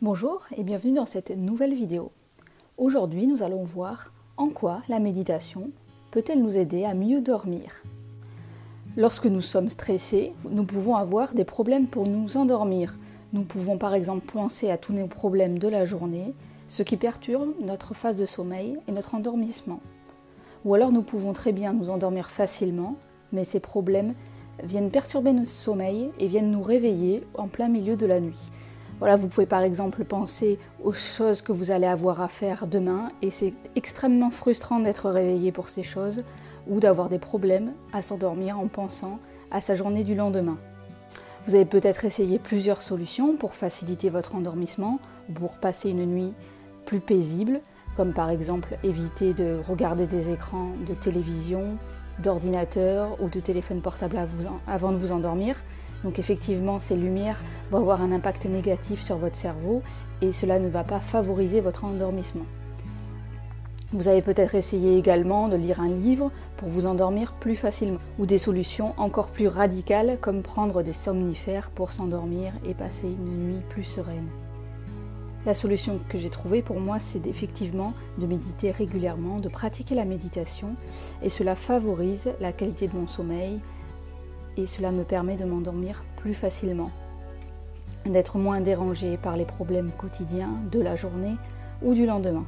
Bonjour et bienvenue dans cette nouvelle vidéo. Aujourd'hui, nous allons voir en quoi la méditation peut-elle nous aider à mieux dormir. Lorsque nous sommes stressés, nous pouvons avoir des problèmes pour nous endormir. Nous pouvons par exemple penser à tous nos problèmes de la journée, ce qui perturbe notre phase de sommeil et notre endormissement. Ou alors nous pouvons très bien nous endormir facilement, mais ces problèmes viennent perturber notre sommeil et viennent nous réveiller en plein milieu de la nuit. Vous pouvez par exemple penser aux choses que vous allez avoir à faire demain et c'est extrêmement frustrant d'être réveillé pour ces choses ou d'avoir des problèmes à s'endormir en pensant à sa journée du lendemain. Vous avez peut-être essayé plusieurs solutions pour faciliter votre endormissement ou pour passer une nuit plus paisible, comme par exemple éviter de regarder des écrans de télévision, d'ordinateur ou de téléphone portable avant de vous endormir. Donc effectivement, ces lumières vont avoir un impact négatif sur votre cerveau et cela ne va pas favoriser votre endormissement. Vous avez peut-être essayé également de lire un livre pour vous endormir plus facilement, ou des solutions encore plus radicales comme prendre des somnifères pour s'endormir et passer une nuit plus sereine. La solution que j'ai trouvée pour moi, c'est effectivement de méditer régulièrement, de pratiquer la méditation, et cela favorise la qualité de mon sommeil, et cela me permet de m'endormir plus facilement, d'être moins dérangé par les problèmes quotidiens de la journée ou du lendemain.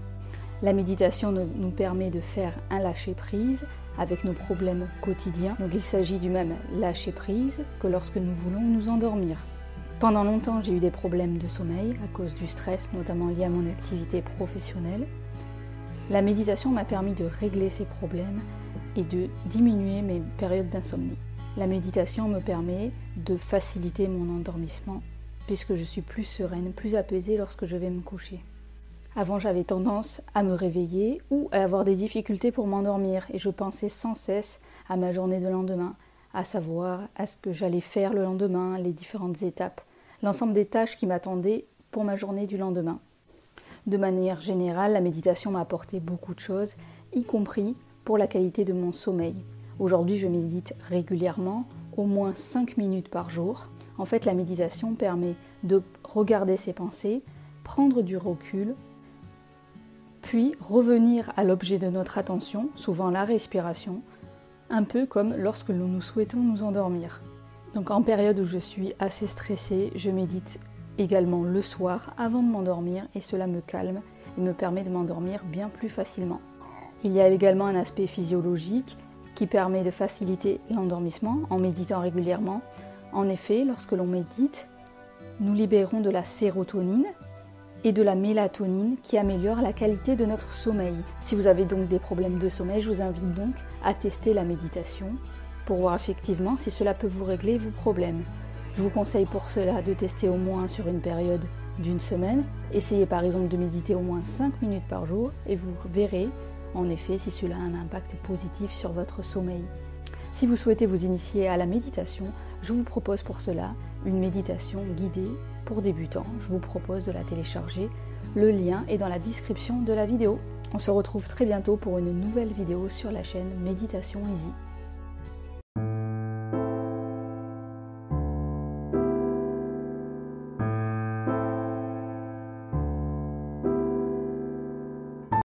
La méditation nous permet de faire un lâcher-prise avec nos problèmes quotidiens. Donc il s'agit du même lâcher-prise que lorsque nous voulons nous endormir. Pendant longtemps, j'ai eu des problèmes de sommeil à cause du stress, notamment lié à mon activité professionnelle. La méditation m'a permis de régler ces problèmes et de diminuer mes périodes d'insomnie. La méditation me permet de faciliter mon endormissement puisque je suis plus sereine, plus apaisée lorsque je vais me coucher. Avant, j'avais tendance à me réveiller ou à avoir des difficultés pour m'endormir et je pensais sans cesse à ma journée de lendemain, à savoir à ce que j'allais faire le lendemain, les différentes étapes, l'ensemble des tâches qui m'attendaient pour ma journée du lendemain. De manière générale, la méditation m'a apporté beaucoup de choses, y compris pour la qualité de mon sommeil. Aujourd'hui, je médite régulièrement, au moins 5 minutes par jour. En fait, la méditation permet de regarder ses pensées, prendre du recul, puis revenir à l'objet de notre attention, souvent la respiration, un peu comme lorsque nous souhaitons nous endormir. Donc en période où je suis assez stressée, je médite également le soir avant de m'endormir et cela me calme et me permet de m'endormir bien plus facilement. Il y a également un aspect physiologique qui permet de faciliter l'endormissement en méditant régulièrement. En effet, lorsque l'on médite, nous libérons de la sérotonine et de la mélatonine qui améliorent la qualité de notre sommeil. Si vous avez donc des problèmes de sommeil, je vous invite donc à tester la méditation pour voir effectivement si cela peut vous régler vos problèmes. Je vous conseille pour cela de tester au moins sur une période d'une semaine. Essayez par exemple de méditer au moins 5 minutes par jour et vous verrez en effet si cela a un impact positif sur votre sommeil. Si vous souhaitez vous initier à la méditation, je vous propose pour cela une méditation guidée pour débutants. Je vous propose de la télécharger. Le lien est dans la description de la vidéo. On se retrouve très bientôt pour une nouvelle vidéo sur la chaîne Méditation Easy.